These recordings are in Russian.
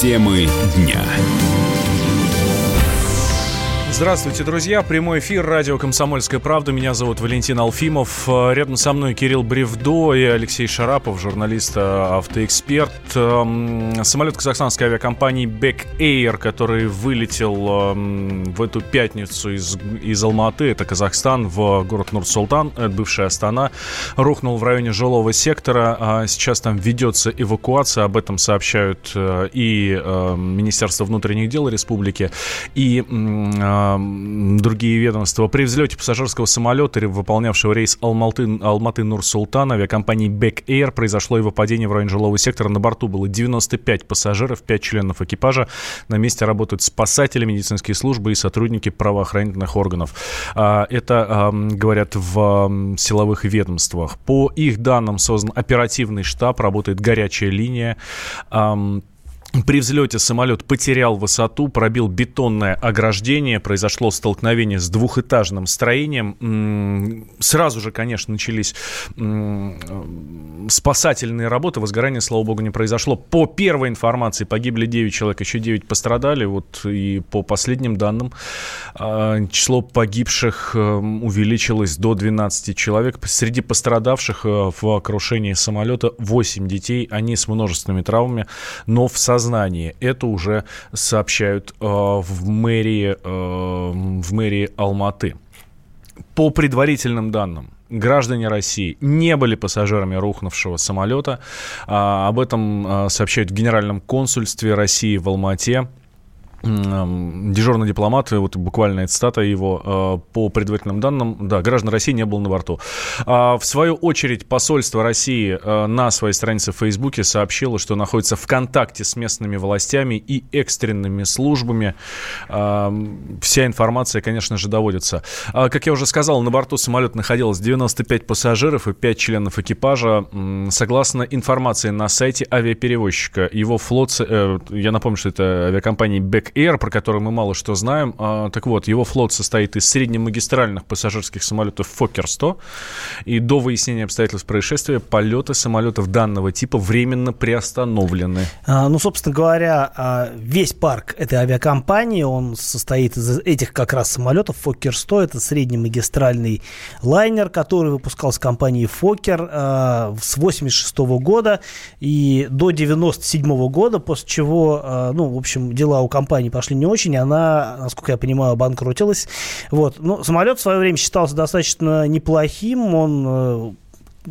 Темы дня. Здравствуйте, друзья. Прямой эфир радио «Комсомольская правда». Меня зовут Валентин Алфимов. Рядом со мной Кирилл Бревдо и Алексей Шарапов, журналист, э, автоэксперт. Эм, самолет казахстанской авиакомпании Back Air, который вылетел эм, в эту пятницу из, из Алматы, это Казахстан, в город Нур-Султан, это бывшая Астана, рухнул в районе жилого сектора. А сейчас там ведется эвакуация, об этом сообщают э, и Министерство внутренних дел республики, и другие ведомства. При взлете пассажирского самолета, выполнявшего рейс Алматы, Алматы Нур-Султан, авиакомпании Back Air, произошло его падение в районе жилого сектора. На борту было 95 пассажиров, 5 членов экипажа. На месте работают спасатели, медицинские службы и сотрудники правоохранительных органов. А, это говорят в силовых ведомствах. По их данным создан оперативный штаб, работает горячая линия. При взлете самолет потерял высоту, пробил бетонное ограждение, произошло столкновение с двухэтажным строением. Сразу же, конечно, начались спасательные работы, возгорания, слава богу, не произошло. По первой информации погибли 9 человек, еще 9 пострадали. Вот и по последним данным а, число погибших э, увеличилось до 12 человек. Среди пострадавших э, в крушении самолета 8 детей, они с множественными травмами, но в сознании сознании. Это уже сообщают э, в мэрии, э, в мэрии Алматы. По предварительным данным, граждане России не были пассажирами рухнувшего самолета. А, об этом а, сообщают в Генеральном консульстве России в Алмате дежурный дипломат, вот буквальная цитата его, э, по предварительным данным, да, граждан России не было на борту. А, в свою очередь, посольство России э, на своей странице в Фейсбуке сообщило, что находится в контакте с местными властями и экстренными службами. А, вся информация, конечно же, доводится. А, как я уже сказал, на борту самолета находилось 95 пассажиров и 5 членов экипажа. Согласно информации на сайте авиаперевозчика, его флот, э, я напомню, что это авиакомпания Back Air, про который мы мало что знаем. А, так вот, его флот состоит из среднемагистральных пассажирских самолетов Фокер-100. И до выяснения обстоятельств происшествия полеты самолетов данного типа временно приостановлены. А, ну, собственно говоря, а, весь парк этой авиакомпании, он состоит из этих как раз самолетов Фокер-100. Это среднемагистральный лайнер, который выпускался компанией Фокер с 86 года и до 97 года, после чего, ну, в общем, дела у компании компании пошли не очень, она, насколько я понимаю, банкротилась. Вот. Но самолет в свое время считался достаточно неплохим, он э,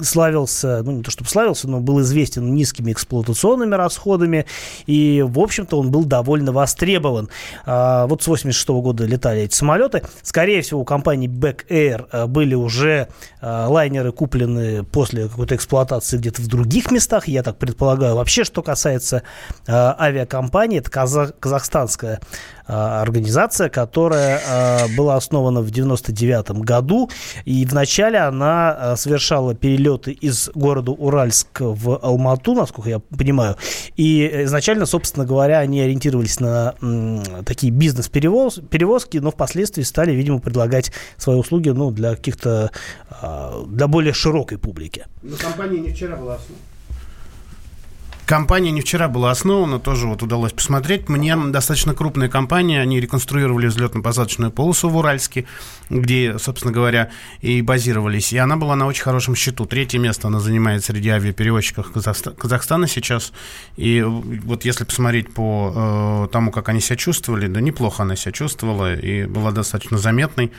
славился, ну не то чтобы славился, но был известен низкими эксплуатационными расходами, и, в общем-то, он был довольно востребован. А, вот с 86 -го года летали эти самолеты. Скорее всего, у компании Back Air а, были уже а, лайнеры куплены после какой-то эксплуатации где-то в других местах, я так предполагаю. Вообще, что касается авиакомпании, это казах, казахстанская организация, которая а, была основана в 99 году, и вначале она а, совершала перелеты из города Уральск в Алмату, насколько я понимаю, и изначально, собственно говоря, они ориентировались на такие бизнес-перевозки, но впоследствии стали, видимо, предлагать свои услуги ну, для каких-то, для более широкой публики. Но компания не вчера была основана. Компания не вчера была основана, тоже вот удалось посмотреть. Мне достаточно крупная компания, они реконструировали взлетно-посадочную полосу в Уральске, где, собственно говоря, и базировались. И она была на очень хорошем счету. Третье место она занимает среди авиаперевозчиков Казахстана сейчас. И вот если посмотреть по э, тому, как они себя чувствовали, да неплохо она себя чувствовала и была достаточно заметной.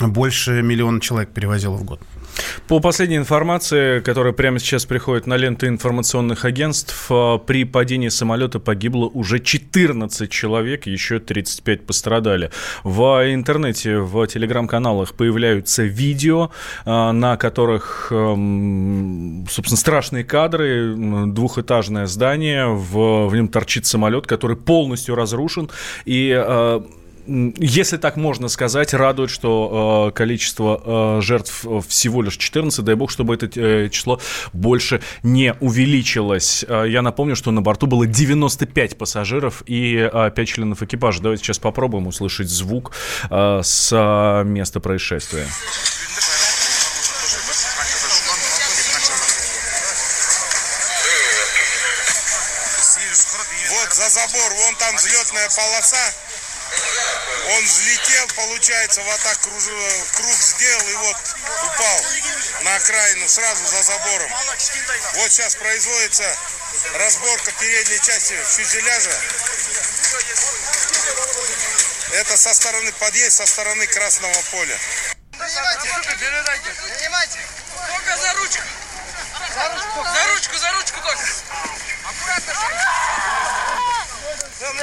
Больше миллиона человек перевозила в год. По последней информации, которая прямо сейчас приходит на ленты информационных агентств, а, при падении самолета погибло уже 14 человек, еще 35 пострадали. В интернете, в телеграм-каналах появляются видео, а, на которых, собственно, страшные кадры, двухэтажное здание, в, в нем торчит самолет, который полностью разрушен, и а, если так можно сказать, радует, что э, количество э, жертв всего лишь 14. Дай бог, чтобы это э, число больше не увеличилось. Э, я напомню, что на борту было 95 пассажиров и э, 5 членов экипажа. Давайте сейчас попробуем услышать звук э, с э, места происшествия. Вот за забор, вон там взлетная полоса. Он взлетел, получается, вот так круг, круг сделал и вот упал на окраину, сразу за забором. Вот сейчас производится разборка передней части фюзеляжа. Это со стороны подъезд, со стороны Красного поля. Принимайте. Принимайте. Только за ручку. За ручку, за ручку, за ручку только. Аккуратно. Ну,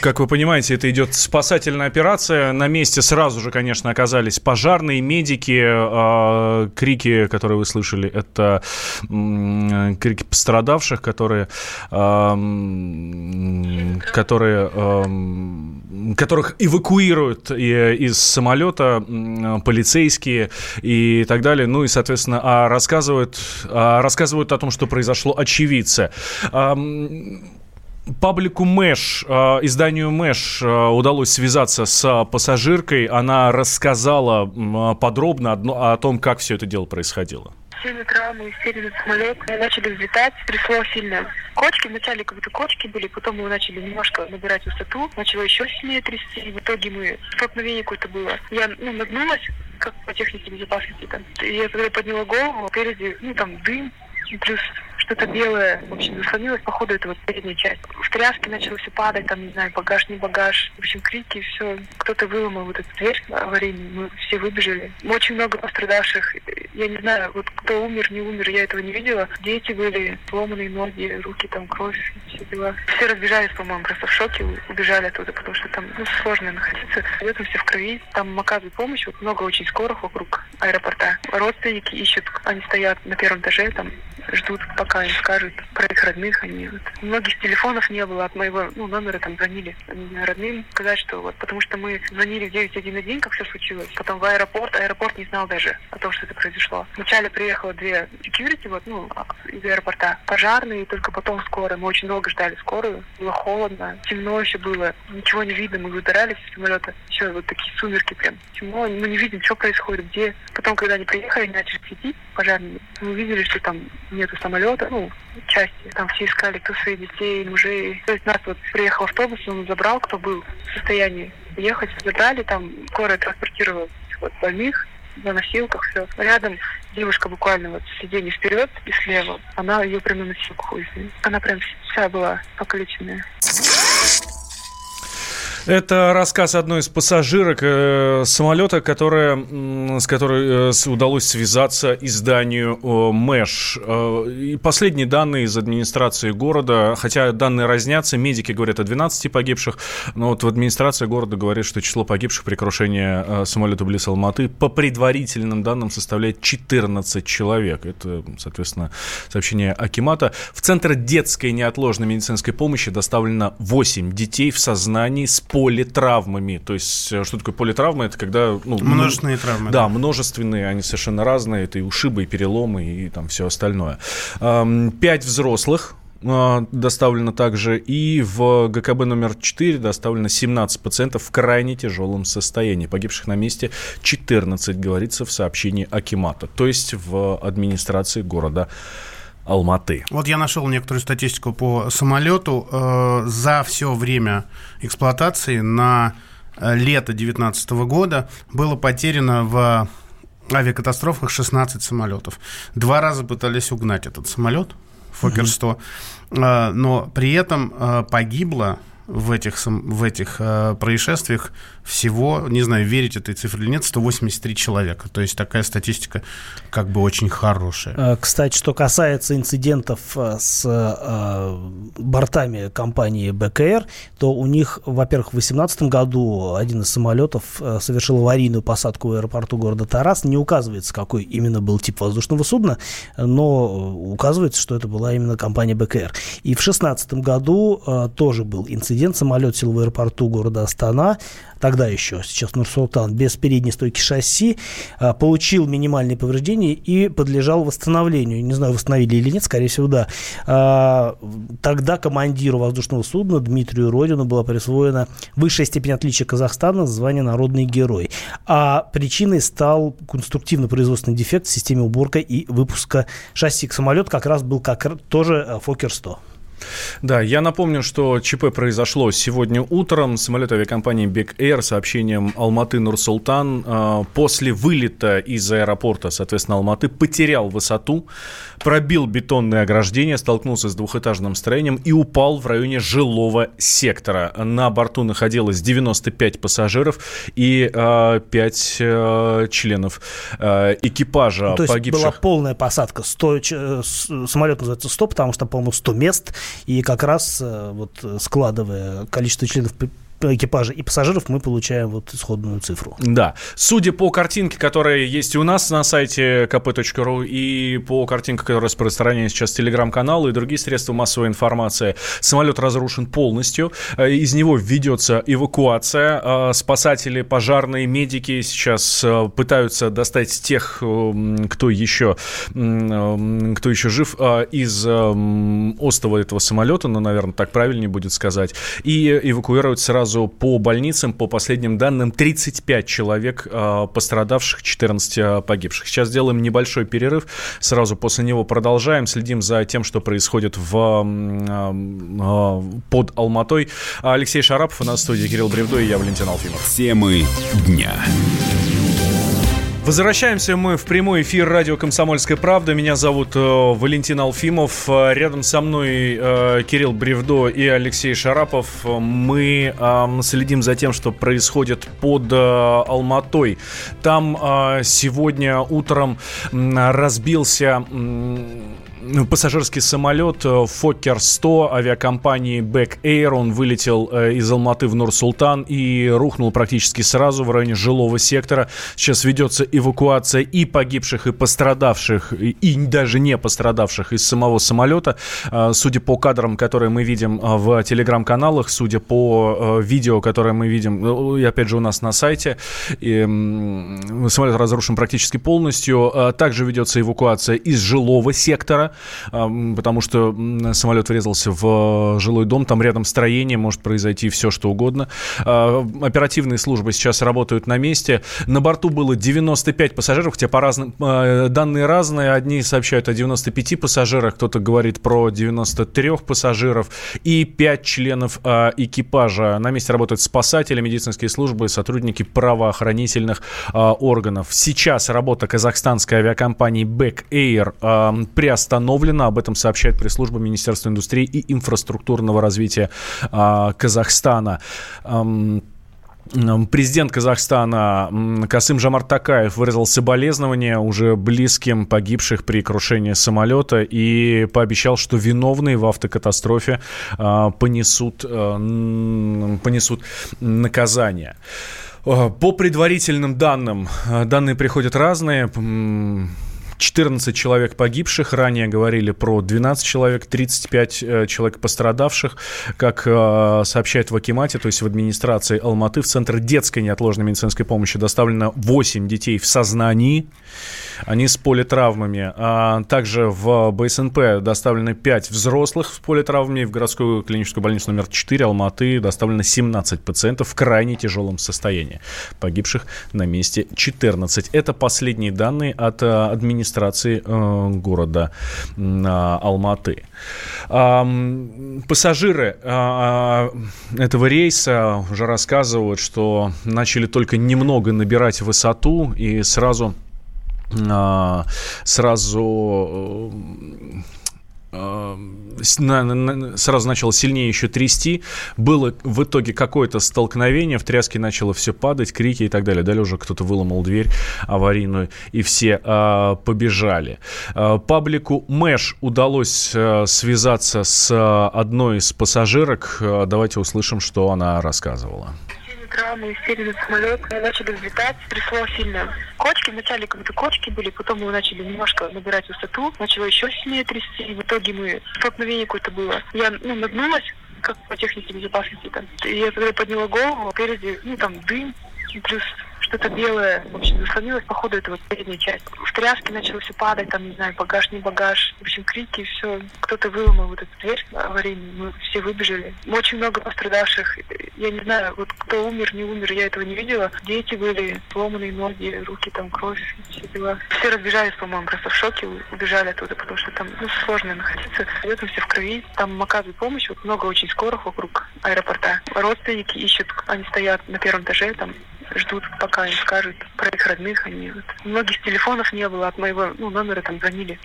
как вы понимаете, это идет спасательная операция. На месте сразу же, конечно, оказались пожарные, медики. Э, крики, которые вы слышали, это крики пострадавших, которые, э, которые, э, которых эвакуируют из самолета полицейские и так далее. Ну и, соответственно, а рассказывают, а рассказывают о том, что произошло очевидцы. Паблику Мэш, э, изданию Мэш э, удалось связаться с пассажиркой. Она рассказала подробно о том, как все это дело происходило. В 7 утра мы сели на самолет, начали взлетать, трясло сильно. Кочки, вначале как будто кочки были, потом мы начали немножко набирать высоту, начало еще сильнее трясти, в итоге мы, столкновение какое-то было. Я ну, нагнулась, как по технике безопасности там. И я когда подняла голову, впереди, ну там дым, плюс что-то белое, в общем, заслонилось, походу, это вот передняя часть. В тряске начало все падать, там, не знаю, багаж, не багаж. В общем, крики, все. Кто-то выломал вот эту дверь аварийную, мы все выбежали. Очень много пострадавших. Я не знаю, вот кто умер, не умер, я этого не видела. Дети были, сломанные ноги, руки, там, кровь, все дела. Все разбежались, по-моему, просто в шоке, убежали оттуда, потому что там ну, сложно находиться. Летом все в крови, там оказывают помощь, вот много очень скорых вокруг аэропорта. Родственники ищут, они стоят на первом этаже, там, ждут, пока им скажут про их родных. Они вот. Многих телефонов не было от моего ну, номера, там звонили родным, сказать, что вот, потому что мы звонили в 911, как все случилось, потом в аэропорт, аэропорт не знал даже о том, что это произошло. Вначале приехало две security, вот, ну, из аэропорта, пожарные, и только потом скорая. Мы очень долго ждали скорую, было холодно, темно еще было, ничего не видно, мы выбирались из самолета, еще вот такие сумерки прям, темно, мы не видим, что происходит, где. Потом, когда они приехали, начали светить пожарные, мы увидели, что там нету самолета, ну, части. Там все искали, кто своих детей, мужей. То есть нас вот приехал автобус, он забрал, кто был в состоянии ехать, забрали, там скорая транспортировала вот, больных на носилках, все. Рядом девушка буквально вот сиденье вперед и слева. Она ее прямо на носилках увезли. Она прям вся была покалеченная. Это рассказ одной из пассажирок э, самолета, которая, с которой э, удалось связаться изданию э, МЭШ. Э, и последние данные из администрации города, хотя данные разнятся, медики говорят о 12 погибших, но вот в администрации города говорит, что число погибших при крушении э, самолета близ Алматы по предварительным данным составляет 14 человек. Это, соответственно, сообщение Акимата. В Центр детской неотложной медицинской помощи доставлено 8 детей в сознании с политравмами. То есть, э, что такое политравмы? Это когда... Ну, множественные травмы. Да, да, множественные, они совершенно разные. Это и ушибы, и переломы, и там все остальное. Пять взрослых а, доставлено также, и в ГКБ номер 4 доставлено 17 пациентов в крайне тяжелом состоянии. Погибших на месте 14, говорится в сообщении Акимата, то есть в администрации города Алматы. Вот я нашел некоторую статистику по самолету. Э, за все время эксплуатации на э, лето 2019 года было потеряно в авиакатастрофах 16 самолетов. Два раза пытались угнать этот самолет, Фокер 100, mm-hmm. но при этом погибло в этих, в этих происшествиях всего, не знаю, верить этой цифре или нет, 183 человека. То есть такая статистика как бы очень хорошая. Э, кстати, что касается инцидентов э, с э, бортами компании БКР, то у них, во-первых, в 2018 году один из самолетов совершил аварийную посадку в аэропорту города Тарас. Не указывается, какой именно был тип воздушного судна, но указывается, что это была именно компания БКР. И в 2016 году тоже был инцидент инцидент. Самолет сел в аэропорту города Астана, тогда еще, сейчас Нур-Султан, без передней стойки шасси, а, получил минимальные повреждения и подлежал восстановлению. Не знаю, восстановили или нет, скорее всего, да. А, тогда командиру воздушного судна Дмитрию Родину была присвоена высшая степень отличия Казахстана, звание «Народный герой». А причиной стал конструктивно-производственный дефект в системе уборка и выпуска шасси. Самолет как раз был как тоже Фокер-100. Да, я напомню, что ЧП произошло сегодня утром. Самолет авиакомпании Big Air сообщением Алматы Нур-Султан э, после вылета из аэропорта, соответственно, Алматы, потерял высоту, пробил бетонное ограждение, столкнулся с двухэтажным строением и упал в районе жилого сектора. На борту находилось 95 пассажиров и э, 5 э, членов э, экипажа ну, то есть погибших. была полная посадка. 100, э, самолет называется 100, потому что, по-моему, 100 мест и как раз э, вот складывая количество членов экипажа и пассажиров, мы получаем вот исходную цифру. Да. Судя по картинке, которая есть у нас на сайте kp.ru и по картинке, которая распространяется сейчас телеграм-каналы и другие средства массовой информации, самолет разрушен полностью. Э, из него ведется эвакуация. Э, спасатели, пожарные, медики сейчас э, пытаются достать тех, кто еще, кто еще жив из остова этого самолета, ну, наверное, так правильнее будет сказать, и эвакуировать сразу сразу по больницам, по последним данным, 35 человек э, пострадавших, 14 э, погибших. Сейчас делаем небольшой перерыв, сразу после него продолжаем, следим за тем, что происходит в, э, под Алматой. Алексей Шарапов, у нас в студии Кирилл Бревдо и я, Валентин Алфимов. Темы дня. Возвращаемся мы в прямой эфир радио «Комсомольская правда». Меня зовут э, Валентин Алфимов. Э, рядом со мной э, Кирилл Бревдо и Алексей Шарапов. Мы следим за тем, что происходит под Алматой. Там сегодня утром разбился... Э, пассажирский самолет Фокер 100 авиакомпании Back Air. Он вылетел э, из Алматы в Нур-Султан и рухнул практически сразу в районе жилого сектора. Сейчас ведется эвакуация и погибших, и пострадавших, и даже не пострадавших из самого самолета. Э, судя по кадрам, которые мы видим э, в телеграм-каналах, судя по видео, которое мы видим, и опять же у нас на сайте, самолет разрушен практически полностью. Также ведется эвакуация из жилого сектора потому что самолет врезался в э, жилой дом, там рядом строение, может произойти все, что угодно. А, оперативные службы сейчас работают на месте. На борту было 95 пассажиров, хотя по разным, э, данные разные. Одни сообщают о 95 пассажирах, кто-то говорит про 93 пассажиров и 5 членов экипажа. На месте работают спасатели, медицинские службы, сотрудники правоохранительных органов. Сейчас работа казахстанской авиакомпании Back Air приостановлена установлено. Об этом сообщает пресс-служба Министерства индустрии и инфраструктурного развития а, Казахстана. Президент Казахстана Касым Жамар Такаев выразил соболезнования уже близким погибших при крушении самолета и пообещал, что виновные в автокатастрофе а, понесут, а, понесут наказание. А, по предварительным данным, данные приходят разные. 14 человек погибших, ранее говорили про 12 человек, 35 э, человек пострадавших, как э, сообщает в Акимате, то есть в администрации Алматы, в Центр детской неотложной медицинской помощи доставлено 8 детей в сознании, они с политравмами. А также в БСНП доставлены 5 взрослых с политравмами, в городскую клиническую больницу номер 4 Алматы доставлено 17 пациентов в крайне тяжелом состоянии. Погибших на месте 14. Это последние данные от э, администрации администрации э, города э, Алматы. Э, пассажиры э, этого рейса уже рассказывают, что начали только немного набирать высоту и сразу сразу сразу начало сильнее еще трясти. Было в итоге какое-то столкновение, в тряске начало все падать, крики и так далее. Далее уже кто-то выломал дверь аварийную, и все а, побежали. А, паблику Мэш удалось а, связаться с одной из пассажирок. А, давайте услышим, что она рассказывала утра мы сели на самолет, мы начали взлетать, трясло сильно. Кочки, вначале как будто кочки были, потом мы начали немножко набирать высоту, начало еще сильнее трясти, и в итоге мы, столкновение какое-то было. Я, ну, нагнулась, как по технике безопасности там. И я когда подняла голову, впереди, ну, там дым, плюс что-то белое, в общем, заслонилось, походу, это вот передняя часть. В тряске начало все падать, там, не знаю, багаж, не багаж. В общем, крики, все. Кто-то выломал вот эту дверь аварийную, мы все выбежали. Очень много пострадавших. Я не знаю, вот кто умер, не умер, я этого не видела. Дети были, сломанные ноги, руки, там, кровь, все дела. Все разбежались, по-моему, просто в шоке, убежали оттуда, потому что там ну, сложно находиться. Летом все в крови, там оказывают помощь, вот много очень скорых вокруг аэропорта. Родственники ищут, они стоят на первом этаже, там ждут, пока им скажут про их родных. Они вот. Многих телефонов не было от моего ну, номера, там звонили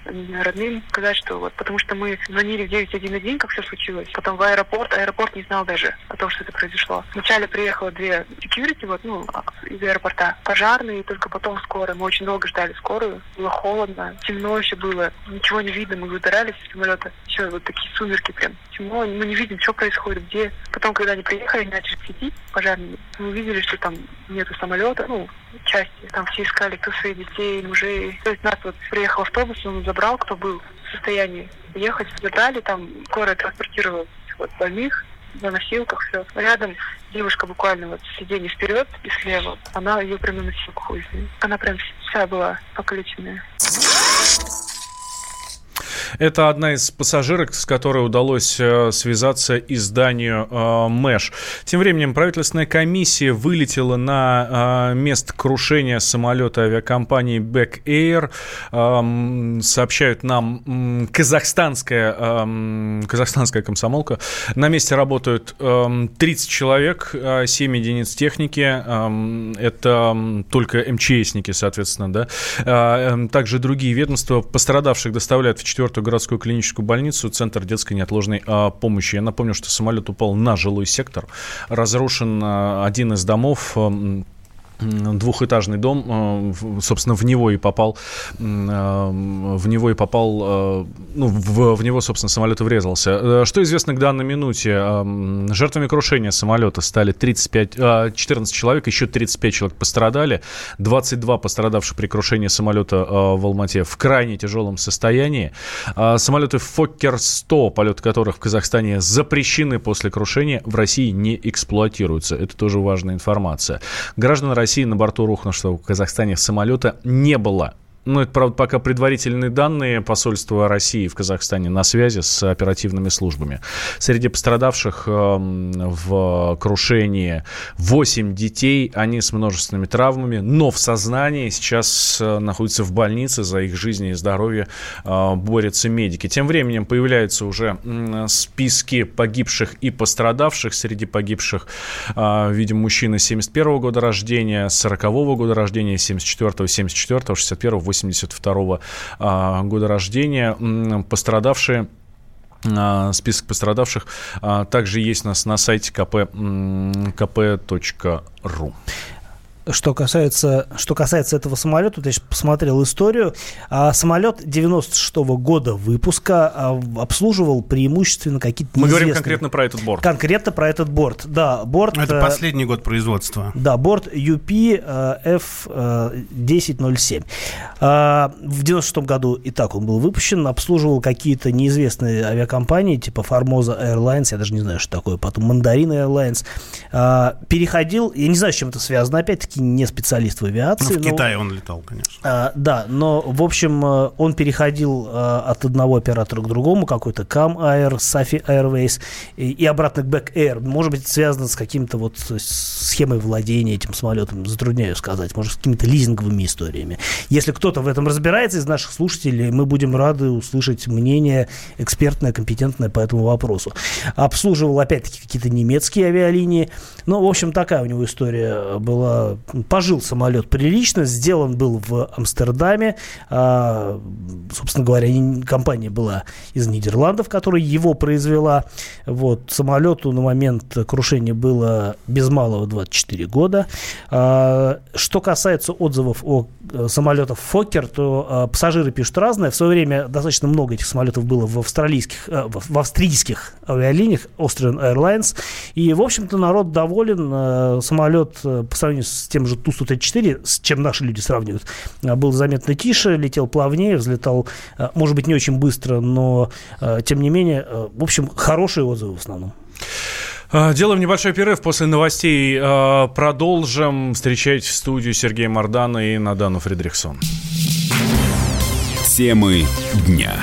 родным, сказать, что вот, потому что мы звонили в 911, как все случилось, потом в аэропорт, аэропорт не знал даже о том, что это произошло. Вначале приехало две security, вот, ну, из аэропорта, пожарные, и только потом скорая. Мы очень долго ждали скорую, было холодно, темно еще было, ничего не видно, мы выбирались из самолета, еще вот такие сумерки прям, темно, мы не видим, что происходит, где. Потом, когда они приехали, начали светить пожарные, мы увидели, что там нету самолета, ну, части. Там все искали, кто своих детей, мужей. То есть нас вот приехал автобус, он забрал, кто был в состоянии ехать, забрали, там скорая транспортировала вот больных на носилках, все. Рядом девушка буквально вот сиденье вперед и слева. Она ее прямо на носилках. Она прям вся была покалеченная. Это одна из пассажирок, с которой удалось э, связаться изданию э, МЭШ. Тем временем правительственная комиссия вылетела на э, место крушения самолета авиакомпании Back Air. Эм, сообщают нам казахстанская, эм, казахстанская комсомолка. На месте работают 30 эм, человек, 7 единиц техники. Это только МЧСники, соответственно, да. Также другие ведомства пострадавших доставляют в четвертую городскую клиническую больницу, Центр детской неотложной а, помощи. Я напомню, что самолет упал на жилой сектор. Разрушен а, один из домов. А, двухэтажный дом, э, собственно, в него и попал, э, в него и попал, э, ну, в, в него, собственно, самолет врезался. Что известно к данной минуте? Жертвами крушения самолета стали 35, 14 человек, еще 35 человек пострадали, 22 пострадавших при крушении самолета в Алмате в крайне тяжелом состоянии. Самолеты Фоккер-100, полеты которых в Казахстане запрещены после крушения, в России не эксплуатируются. Это тоже важная информация. Граждан России России на борту рухнувшего в Казахстане самолета не было. Ну, это, правда, пока предварительные данные посольства России в Казахстане на связи с оперативными службами. Среди пострадавших э, в крушении 8 детей, они с множественными травмами, но в сознании сейчас э, находятся в больнице, за их жизнь и здоровье э, борются медики. Тем временем появляются уже списки погибших и пострадавших. Среди погибших, э, видим, мужчины 71 -го года рождения, 40 -го года рождения, 74 74 61 82 а, года рождения. Пострадавшие а, список пострадавших а, также есть у нас на сайте kp, kp.ru. Что касается, что касается этого самолета, я посмотрел историю. А, самолет 96 -го года выпуска а, обслуживал преимущественно какие-то Мы говорим конкретно про этот борт. Конкретно про этот борт, да. Борт, Это а, последний год производства. Да, борт UP F1007. А, в 96 году и так он был выпущен, обслуживал какие-то неизвестные авиакомпании, типа Formosa Airlines, я даже не знаю, что такое, потом Mandarin Airlines. А, переходил, я не знаю, с чем это связано, опять-таки, не специалист в авиации. Ну, в но, Китае он летал, конечно. А, да, но, в общем, э, он переходил а, от одного оператора к другому, какой-то Cam Air, Safi Airways, и, и обратно к Back Air. Может быть, связано с каким-то вот схемой владения этим самолетом, затрудняю сказать, может, с какими-то лизинговыми историями. Если кто-то в этом разбирается из наших слушателей, мы будем рады услышать мнение экспертное, компетентное по этому вопросу. Обслуживал, опять-таки, какие-то немецкие авиалинии. Ну, в общем, такая у него история была пожил самолет прилично, сделан был в Амстердаме. А, собственно говоря, компания была из Нидерландов, которая его произвела. Вот, самолету на момент крушения было без малого 24 года. А, что касается отзывов о э, самолетах Фокер, то а, пассажиры пишут разное. В свое время достаточно много этих самолетов было в австралийских, э, в австрийских авиалиниях Austrian Airlines. И, в общем-то, народ доволен. Э, самолет по сравнению с тем же Ту-134, с чем наши люди сравнивают, а, был заметно тише, летел плавнее, взлетал, а, может быть, не очень быстро, но, а, тем не менее, в общем, хорошие отзывы в основном. Делаем небольшой перерыв. После новостей продолжим. Встречать в студию Сергея Мардана и Надану Фридрихсон. Темы дня.